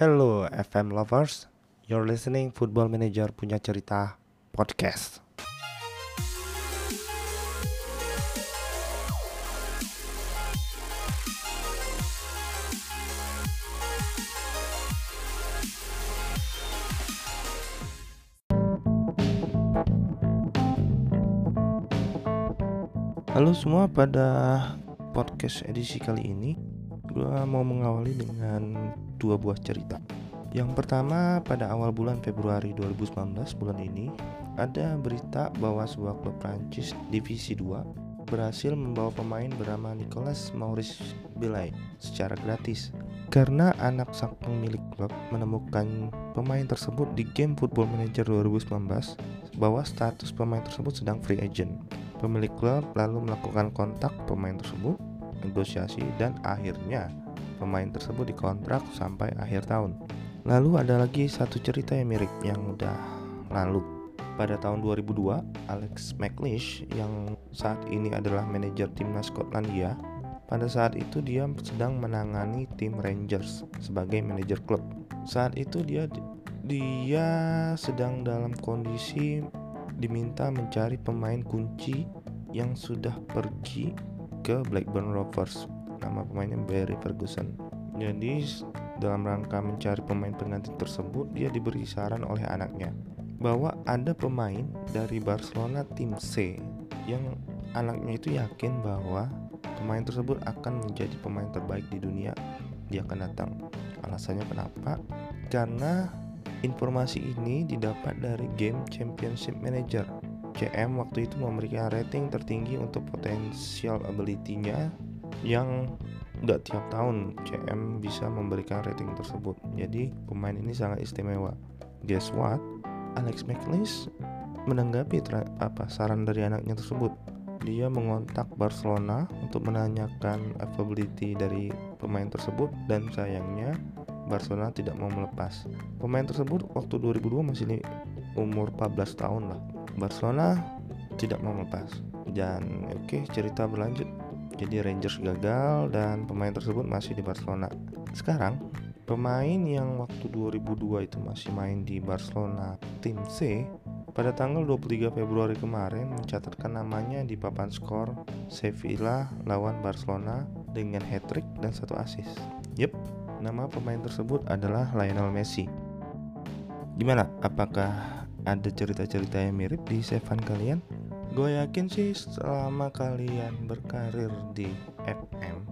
Hello FM lovers, you're listening Football Manager punya cerita podcast. Halo semua pada podcast edisi kali ini gue mau mengawali dengan dua buah cerita. Yang pertama pada awal bulan Februari 2019 bulan ini ada berita bahwa sebuah klub Prancis divisi 2 berhasil membawa pemain bernama Nicolas Maurice Bilay secara gratis. Karena anak sang pemilik klub menemukan pemain tersebut di game Football Manager 2019 bahwa status pemain tersebut sedang free agent. Pemilik klub lalu melakukan kontak pemain tersebut, negosiasi, dan akhirnya pemain tersebut dikontrak sampai akhir tahun. Lalu ada lagi satu cerita yang mirip yang udah lalu. Pada tahun 2002, Alex McLeish yang saat ini adalah manajer timnas Skotlandia, pada saat itu dia sedang menangani tim Rangers sebagai manajer klub. Saat itu dia dia sedang dalam kondisi diminta mencari pemain kunci yang sudah pergi ke Blackburn Rovers. Nama pemainnya Barry Ferguson. Jadi dalam rangka mencari pemain pengganti tersebut, dia diberi saran oleh anaknya bahwa ada pemain dari Barcelona tim C yang anaknya itu yakin bahwa pemain tersebut akan menjadi pemain terbaik di dunia dia akan datang. Alasannya kenapa? Karena Informasi ini didapat dari Game Championship Manager. CM waktu itu memberikan rating tertinggi untuk potensial ability-nya yang nggak tiap tahun CM bisa memberikan rating tersebut. Jadi pemain ini sangat istimewa. Guess what? Alex McLeish menanggapi apa saran dari anaknya tersebut. Dia mengontak Barcelona untuk menanyakan availability dari pemain tersebut dan sayangnya Barcelona tidak mau melepas. Pemain tersebut waktu 2002 masih umur 14 tahun lah. Barcelona tidak mau melepas. Dan oke okay, cerita berlanjut. Jadi Rangers gagal dan pemain tersebut masih di Barcelona. Sekarang pemain yang waktu 2002 itu masih main di Barcelona tim C pada tanggal 23 Februari kemarin mencatatkan namanya di papan skor Sevilla lawan Barcelona dengan hat-trick dan satu assist. Yep, Nama pemain tersebut adalah Lionel Messi. Gimana? Apakah ada cerita-cerita yang mirip di Sevan kalian? Gue yakin sih selama kalian berkarir di FM,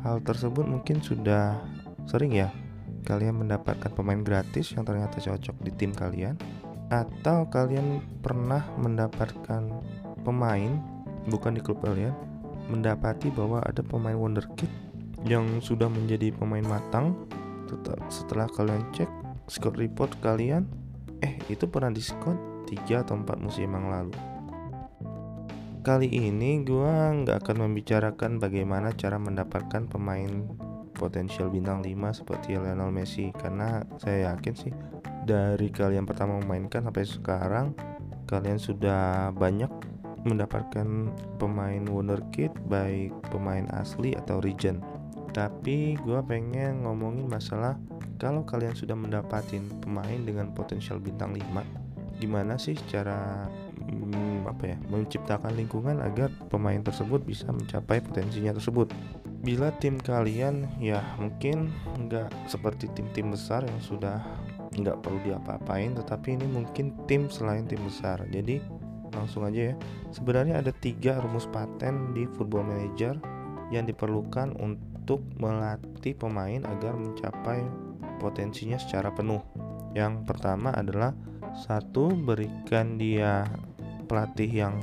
hal tersebut mungkin sudah sering ya kalian mendapatkan pemain gratis yang ternyata cocok di tim kalian atau kalian pernah mendapatkan pemain bukan di klub kalian mendapati bahwa ada pemain wonderkid yang sudah menjadi pemain matang setelah kalian cek score report kalian eh itu pernah diskon 3 atau 4 musim yang lalu kali ini gua nggak akan membicarakan bagaimana cara mendapatkan pemain potensial bintang 5 seperti Lionel Messi karena saya yakin sih dari kalian pertama memainkan sampai sekarang kalian sudah banyak mendapatkan pemain wonderkid baik pemain asli atau regen. Tapi gue pengen ngomongin masalah kalau kalian sudah mendapatin pemain dengan potensial bintang 5 gimana sih cara hmm, apa ya menciptakan lingkungan agar pemain tersebut bisa mencapai potensinya tersebut? Bila tim kalian ya mungkin nggak seperti tim-tim besar yang sudah nggak perlu diapa-apain tetapi ini mungkin tim selain tim besar. Jadi langsung aja ya. Sebenarnya ada tiga rumus paten di Football Manager yang diperlukan untuk untuk melatih pemain agar mencapai potensinya secara penuh. Yang pertama adalah satu berikan dia pelatih yang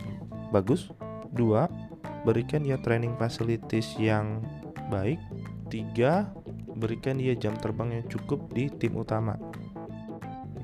bagus, dua berikan dia training facilities yang baik, tiga berikan dia jam terbang yang cukup di tim utama.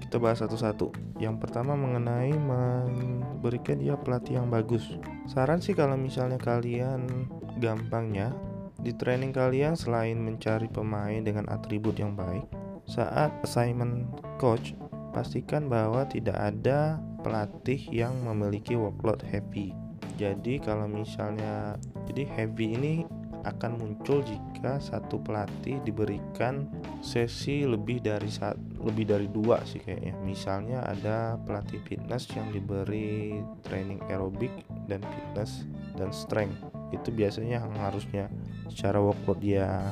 Kita bahas satu-satu. Yang pertama mengenai memberikan dia pelatih yang bagus. Saran sih kalau misalnya kalian gampangnya di training kalian selain mencari pemain dengan atribut yang baik, saat assignment coach pastikan bahwa tidak ada pelatih yang memiliki workload heavy. Jadi kalau misalnya jadi heavy ini akan muncul jika satu pelatih diberikan sesi lebih dari saat lebih dari dua sih kayaknya. Misalnya ada pelatih fitness yang diberi training aerobik dan fitness dan strength. Itu biasanya harusnya secara workload dia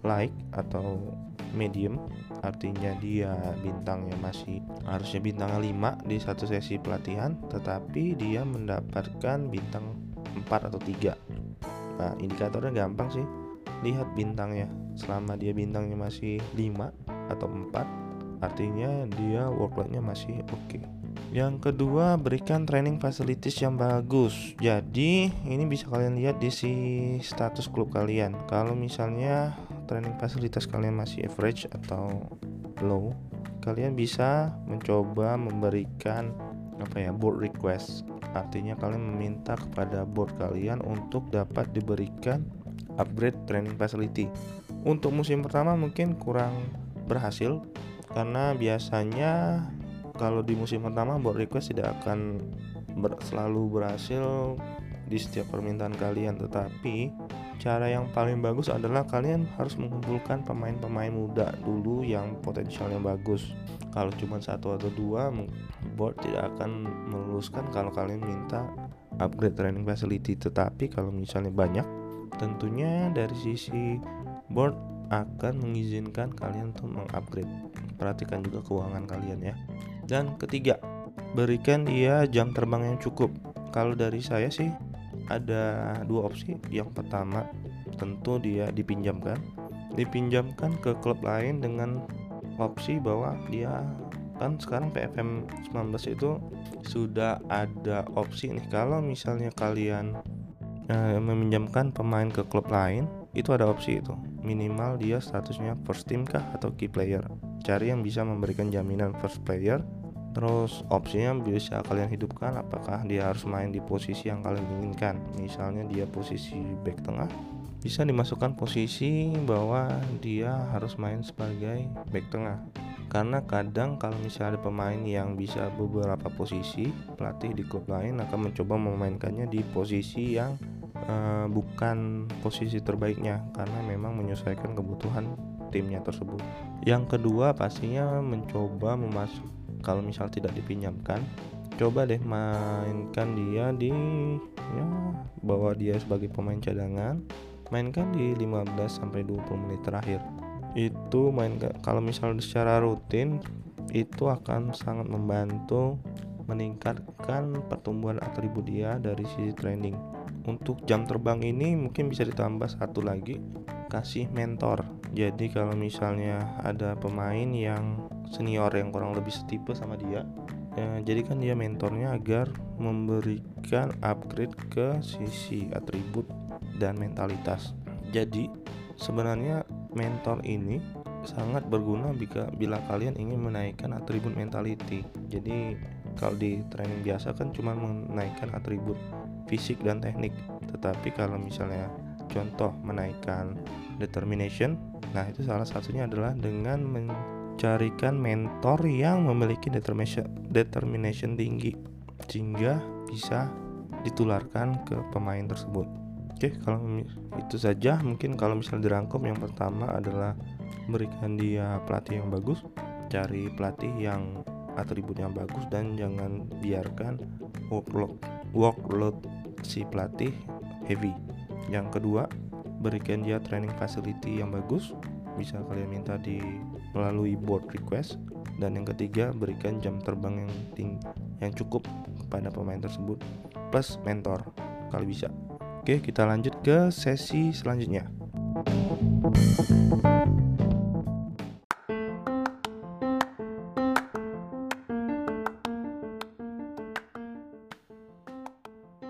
like atau medium artinya dia bintangnya masih harusnya bintangnya 5 di satu sesi pelatihan tetapi dia mendapatkan bintang 4 atau 3 nah indikatornya gampang sih lihat bintangnya selama dia bintangnya masih 5 atau 4 artinya dia workloadnya masih oke okay. Yang kedua, berikan training facilities yang bagus. Jadi, ini bisa kalian lihat di si status klub kalian. Kalau misalnya training fasilitas kalian masih average atau low, kalian bisa mencoba memberikan apa ya, board request. Artinya kalian meminta kepada board kalian untuk dapat diberikan upgrade training facility. Untuk musim pertama mungkin kurang berhasil karena biasanya kalau di musim pertama board request tidak akan ber, selalu berhasil di setiap permintaan kalian tetapi cara yang paling bagus adalah kalian harus mengumpulkan pemain-pemain muda dulu yang potensialnya bagus. Kalau cuma satu atau dua board tidak akan meluluskan kalau kalian minta upgrade training facility. Tetapi kalau misalnya banyak tentunya dari sisi board akan mengizinkan kalian untuk mengupgrade. Perhatikan juga keuangan kalian ya. Dan ketiga, berikan dia jam terbang yang cukup. Kalau dari saya sih ada dua opsi. Yang pertama, tentu dia dipinjamkan. Dipinjamkan ke klub lain dengan opsi bahwa dia kan sekarang PFM 19 itu sudah ada opsi nih kalau misalnya kalian eh, meminjamkan pemain ke klub lain itu ada opsi itu minimal dia statusnya first team kah atau key player cari yang bisa memberikan jaminan first player terus opsinya bisa kalian hidupkan apakah dia harus main di posisi yang kalian inginkan? Misalnya dia posisi back tengah bisa dimasukkan posisi bahwa dia harus main sebagai back tengah. Karena kadang kalau misalnya ada pemain yang bisa beberapa posisi pelatih di klub lain akan mencoba memainkannya di posisi yang uh, bukan posisi terbaiknya karena memang menyesuaikan kebutuhan timnya tersebut. Yang kedua pastinya mencoba memasuk kalau misal tidak dipinjamkan coba deh mainkan dia di ya bawa dia sebagai pemain cadangan. Mainkan di 15 sampai 20 menit terakhir. Itu main kalau misal secara rutin itu akan sangat membantu meningkatkan pertumbuhan atribut dia dari sisi training untuk jam terbang ini mungkin bisa ditambah satu lagi kasih mentor. Jadi kalau misalnya ada pemain yang senior yang kurang lebih setipe sama dia ya, jadikan dia mentornya agar memberikan upgrade ke sisi atribut dan mentalitas. Jadi sebenarnya mentor ini sangat berguna jika bila kalian ingin menaikkan atribut mentality jadi kalau di training biasa kan cuma menaikkan atribut fisik dan teknik. Tetapi kalau misalnya contoh menaikkan determination nah itu salah satunya adalah dengan carikan mentor yang memiliki determination, determination tinggi sehingga bisa ditularkan ke pemain tersebut. Oke, kalau itu saja mungkin kalau misal dirangkum yang pertama adalah berikan dia pelatih yang bagus, cari pelatih yang atribut yang bagus dan jangan biarkan workload workload si pelatih heavy. Yang kedua, berikan dia training facility yang bagus, bisa kalian minta di melalui board request. Dan yang ketiga berikan jam terbang yang tinggi yang cukup kepada pemain tersebut plus mentor kalau bisa. Oke kita lanjut ke sesi selanjutnya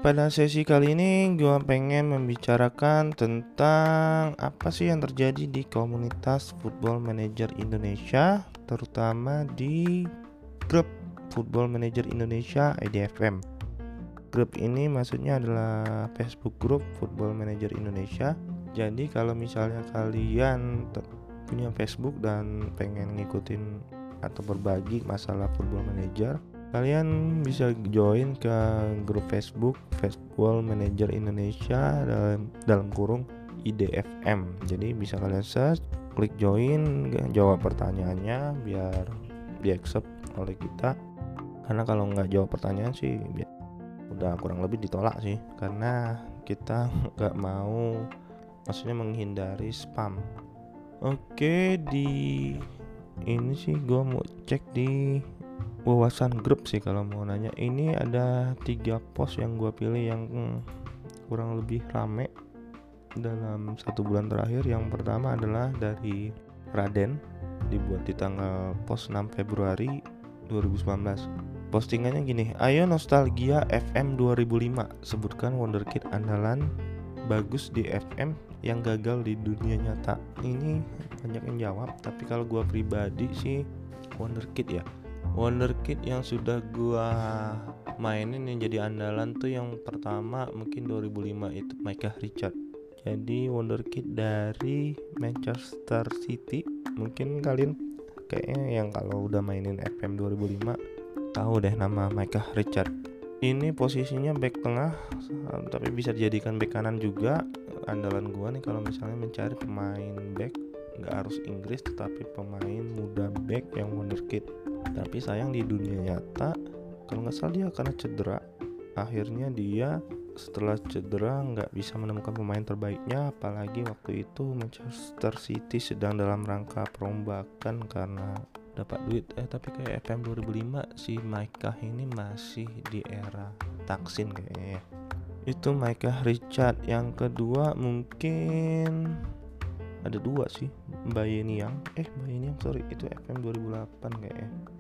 Pada sesi kali ini gue pengen membicarakan tentang apa sih yang terjadi di komunitas Football Manager Indonesia terutama di grup Football Manager Indonesia IDFM. Grup ini maksudnya adalah Facebook Group Football Manager Indonesia. Jadi kalau misalnya kalian punya Facebook dan pengen ngikutin atau berbagi masalah Football Manager kalian bisa join ke grup Facebook Facebook Manager Indonesia dalam dalam kurung IDFM jadi bisa kalian search klik join jawab pertanyaannya biar di accept oleh kita. Karena kalau nggak jawab pertanyaan sih udah kurang lebih ditolak sih. Karena kita nggak mau maksudnya menghindari spam. Oke di ini sih gue mau cek di wawasan grup sih kalau mau nanya. Ini ada tiga post yang gue pilih yang kurang lebih rame dalam satu bulan terakhir. Yang pertama adalah dari Raden dibuat di tanggal post 6 Februari 2019 postingannya gini ayo nostalgia FM 2005 sebutkan wonderkid andalan bagus di FM yang gagal di dunia nyata. Ini banyak yang jawab tapi kalau gue pribadi sih wonderkid ya wonderkid yang sudah gue mainin yang jadi andalan tuh yang pertama mungkin 2005 itu Micah Richard. Jadi wonderkid dari Manchester City. Mungkin kalian kayaknya yang kalau udah mainin FM 2005 tahu deh nama Micah Richard. Ini posisinya back tengah tapi bisa dijadikan back kanan juga. Andalan gua nih kalau misalnya mencari pemain back nggak harus Inggris tetapi pemain muda back yang wonderkid tapi sayang di dunia nyata kalau nggak salah dia karena cedera. Akhirnya dia setelah cedera nggak bisa menemukan pemain terbaiknya apalagi waktu itu Manchester City sedang dalam rangka perombakan karena dapat duit. Eh tapi kayak FM 2005 si Maika ini masih di era Taksin kayaknya ya. Itu Maika Richard. Yang kedua mungkin ada dua sih Bayeni yang eh Bayeni yang sorry itu FM 2008 kayaknya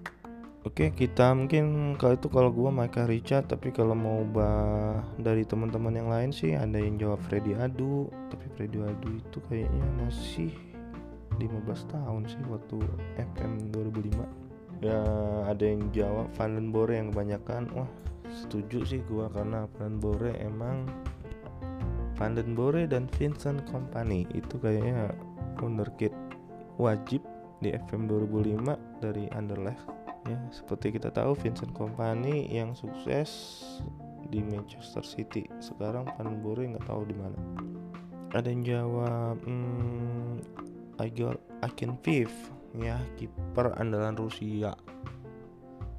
Oke kita mungkin kalau itu kalau gua Maika Richard tapi kalau mau bah dari teman-teman yang lain sih ada yang jawab Freddy Adu tapi Freddy Adu itu kayaknya masih 15 tahun sih waktu FM 2005 ya ada yang jawab Valen Bore yang kebanyakan wah setuju sih gua karena Valen Bore emang Vanden Bore dan Vincent Company itu kayaknya wonderkid wajib di FM 2005 dari Underleft ya seperti kita tahu Vincent Company yang sukses di Manchester City. Sekarang Bore nggak tahu di mana. Ada yang jawab hmm, Igor Akinfeev ya kiper andalan Rusia.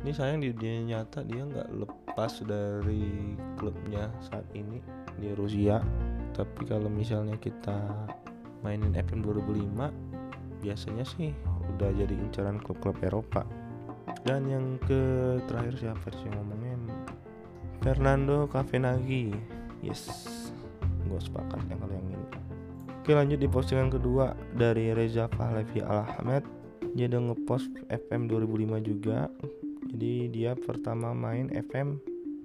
Ini sayang di dunia nyata dia nggak lepas dari klubnya saat ini di Rusia. Tapi kalau misalnya kita mainin FM 2005 biasanya sih udah jadi incaran klub-klub Eropa dan yang ke terakhir siapa sih ngomongnya Fernando Cavenaghi yes. Gue sepakat yang kalau yang ini Oke lanjut di postingan kedua dari Reza Pahlavi Al Ahmed Dia udah ngepost FM 2005 juga. Jadi dia pertama main FM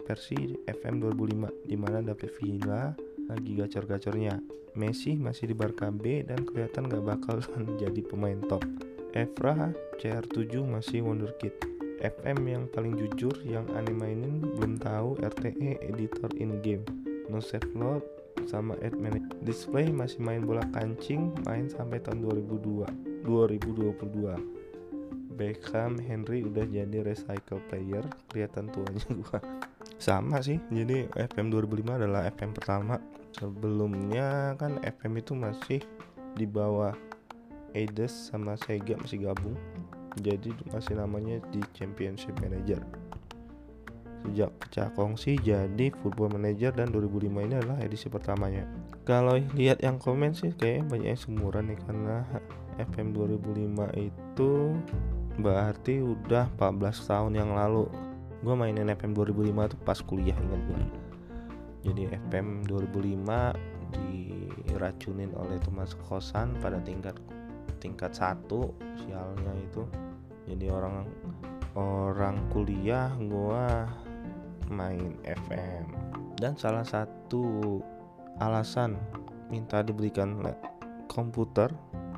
versi FM 2005 Di mana David Villa lagi gacor-gacornya Messi masih di Barca B dan kelihatan gak bakal jadi pemain top Evra CR7 masih wonderkid FM yang paling jujur yang aneh mainin belum tahu RTE editor in game No save load sama Manager Display masih main bola kancing main sampai tahun 2002 2022 Beckham Henry udah jadi recycle player kelihatan tuanya gua. Sama sih jadi FM 2005 adalah FM pertama. Sebelumnya kan FM itu masih di bawah Aides sama Sega masih gabung. Jadi masih namanya di Championship Manager. Sejak pecah kongsi jadi Football Manager dan 2005 ini adalah edisi pertamanya. Kalau lihat yang komen sih kayaknya banyak yang semuran nih karena FM 2005 itu berarti udah 14 tahun yang lalu. Gue mainin FM 2005 tuh pas kuliah ingat gue jadi FM 2005 diracunin oleh teman sekosan pada tingkat tingkat satu sialnya itu. Jadi orang orang kuliah gua main FM dan salah satu alasan minta diberikan komputer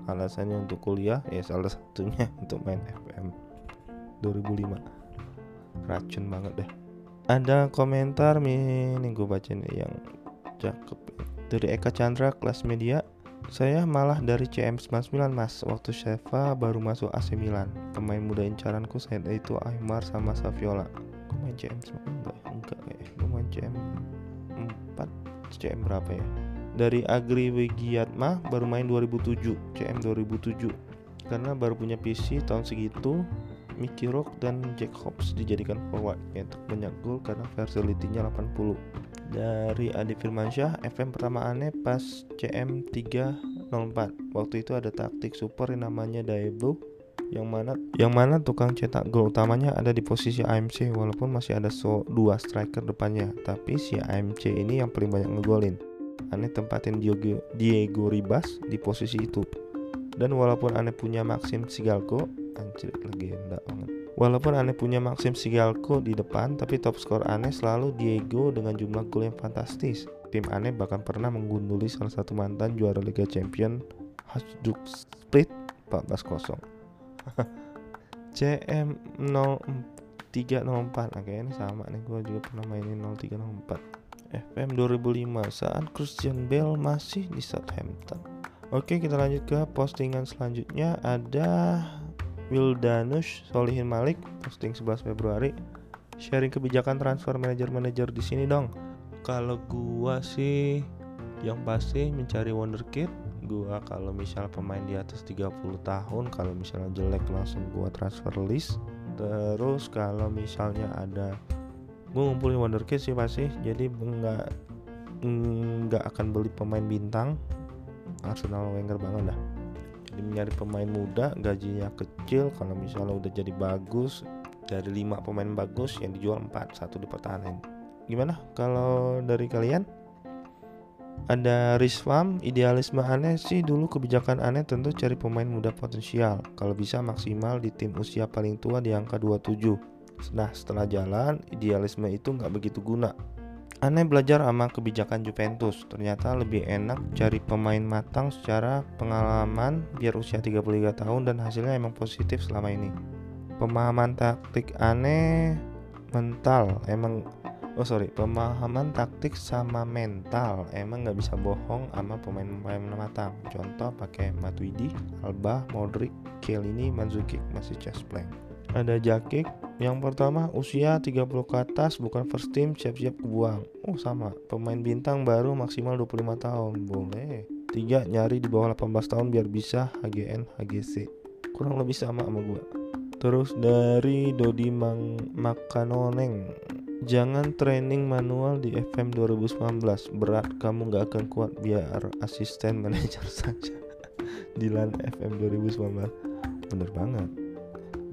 alasannya untuk kuliah ya salah satunya untuk main FM 2005 racun banget deh. Ada komentar nih gue baca nih yang cakep. Dari Eka Chandra kelas media saya malah dari CM 99 mas. Waktu Sheva baru masuk AC Milan. Pemain muda incaranku saya itu Aymar sama Saviola. Gue main CM 99 enggak enggak kayak Gue main CM 4 CM berapa ya? Dari Agri Wigiatma baru main 2007 CM 2007 karena baru punya PC tahun segitu Mickey Rock dan Jack Hobbs dijadikan forward untuk banyak gol karena versatility-nya 80 dari Adi Firmansyah FM pertama aneh pas CM 304 waktu itu ada taktik super yang namanya Daeblo yang mana yang mana tukang cetak gol utamanya ada di posisi AMC walaupun masih ada so, dua striker depannya tapi si AMC ini yang paling banyak ngegolin Aneh tempatin Diego, Diego Ribas di posisi itu. Dan walaupun Aneh punya Maxim Sigalko, anjir legenda banget. Walaupun Aneh punya Maxim Sigalko di depan, tapi top skor Aneh selalu Diego dengan jumlah gol yang fantastis. Tim Aneh bahkan pernah menggunduli salah satu mantan juara Liga Champion Hajduk Split 14-0. CM 0304 nah kayaknya ini sama nih gue juga pernah mainin 0304 FM 2005 saat Christian Bale masih di Southampton. Oke, kita lanjut ke postingan selanjutnya ada Wildanus Solihin Malik posting 11 Februari. Sharing kebijakan transfer manajer-manajer di sini dong. Kalau gua sih yang pasti mencari wonderkid gua kalau misal pemain di atas 30 tahun kalau misalnya jelek langsung gua transfer list. Terus kalau misalnya ada gue ngumpulin wonderkid sih pasti. Jadi nggak nggak akan beli pemain bintang. Arsenal Wenger banget dah mencari pemain muda gajinya kecil kalau misalnya udah jadi bagus dari lima pemain bagus yang dijual empat satu dipertahankan. Gimana kalau dari kalian? Ada Rizfam, idealisme aneh sih dulu kebijakan aneh tentu cari pemain muda potensial. Kalau bisa maksimal di tim usia paling tua di angka 27 Nah setelah jalan, idealisme itu nggak begitu guna. Aneh belajar sama kebijakan Juventus. Ternyata lebih enak cari pemain matang secara pengalaman biar usia 33 tahun dan hasilnya emang positif selama ini. Pemahaman taktik aneh mental emang oh sorry pemahaman taktik sama mental emang nggak bisa bohong sama pemain-pemain matang contoh pakai Matuidi, Alba, Modric, Chiellini, Mandzukic masih chest plank ada Jakik. Yang pertama usia 30 ke atas bukan first team siap-siap kebuang. Oh sama. Pemain bintang baru maksimal 25 tahun. Boleh. Tiga nyari di bawah 18 tahun biar bisa. HGN HGC kurang lebih sama sama gua. Terus dari Dodi Mang Makanoneng. Jangan training manual di FM 2019 Berat. Kamu gak akan kuat. Biar asisten manajer saja. Di LAN FM 2019 Bener banget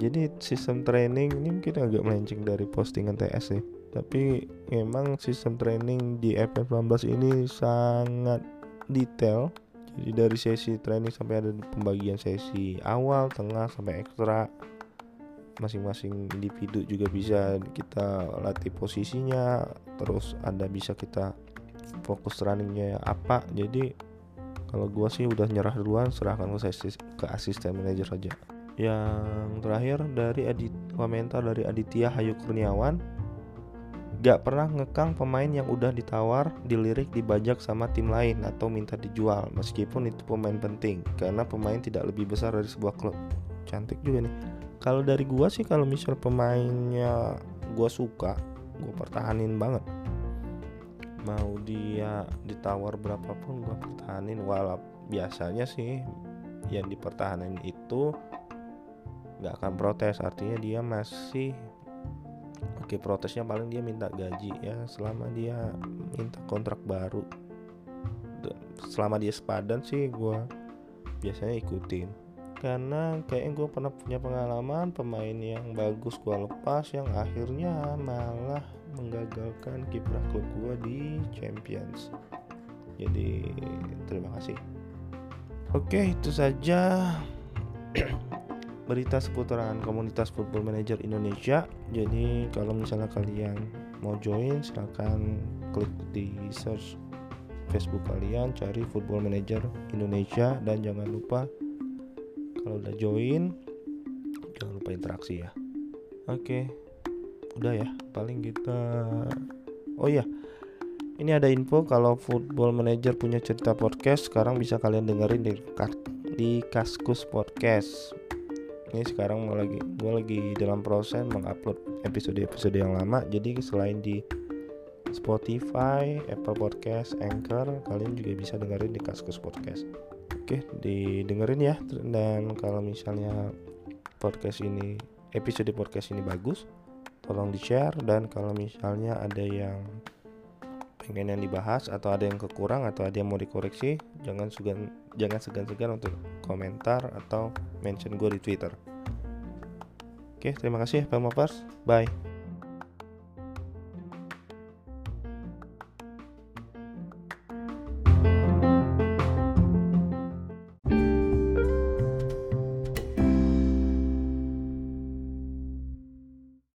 jadi sistem training ini mungkin agak melenceng dari postingan TS sih. Tapi memang sistem training di FF19 ini sangat detail. Jadi dari sesi training sampai ada pembagian sesi awal, tengah sampai ekstra masing-masing individu juga bisa kita latih posisinya terus ada bisa kita fokus runningnya apa. Jadi kalau gua sih udah nyerah duluan serahkan ke, sesi, ke asisten manajer saja yang terakhir dari edit komentar dari Aditya Hayu Kurniawan gak pernah ngekang pemain yang udah ditawar, dilirik, dibajak sama tim lain atau minta dijual meskipun itu pemain penting karena pemain tidak lebih besar dari sebuah klub. Cantik juga nih. Kalau dari gua sih kalau misal pemainnya gua suka, gua pertahanin banget. Mau dia ditawar berapapun gua pertahanin walau biasanya sih yang dipertahanin itu nggak akan protes artinya dia masih oke protesnya paling dia minta gaji ya selama dia minta kontrak baru. Selama dia sepadan sih gue biasanya ikutin. Karena kayaknya gue pernah punya pengalaman pemain yang bagus gue lepas yang akhirnya malah menggagalkan kiprah klub gue di Champions. Jadi terima kasih. Oke itu saja berita seputaran komunitas Football Manager Indonesia. Jadi kalau misalnya kalian mau join silahkan klik di search Facebook kalian cari Football Manager Indonesia dan jangan lupa kalau udah join jangan lupa interaksi ya. Oke. Udah ya, paling kita Oh iya. Ini ada info kalau Football Manager punya cerita podcast sekarang bisa kalian dengerin di di Kaskus Podcast ini sekarang mau lagi gue lagi dalam proses mengupload episode-episode yang lama jadi selain di Spotify, Apple Podcast, Anchor, kalian juga bisa dengerin di Kaskus Podcast. Oke, didengerin ya. Dan kalau misalnya podcast ini episode podcast ini bagus, tolong di share dan kalau misalnya ada yang pengen yang dibahas atau ada yang kekurang atau ada yang mau dikoreksi jangan segan jangan segan-segan untuk komentar atau mention gue di Twitter. Oke, terima kasih Pelmopers. Bye.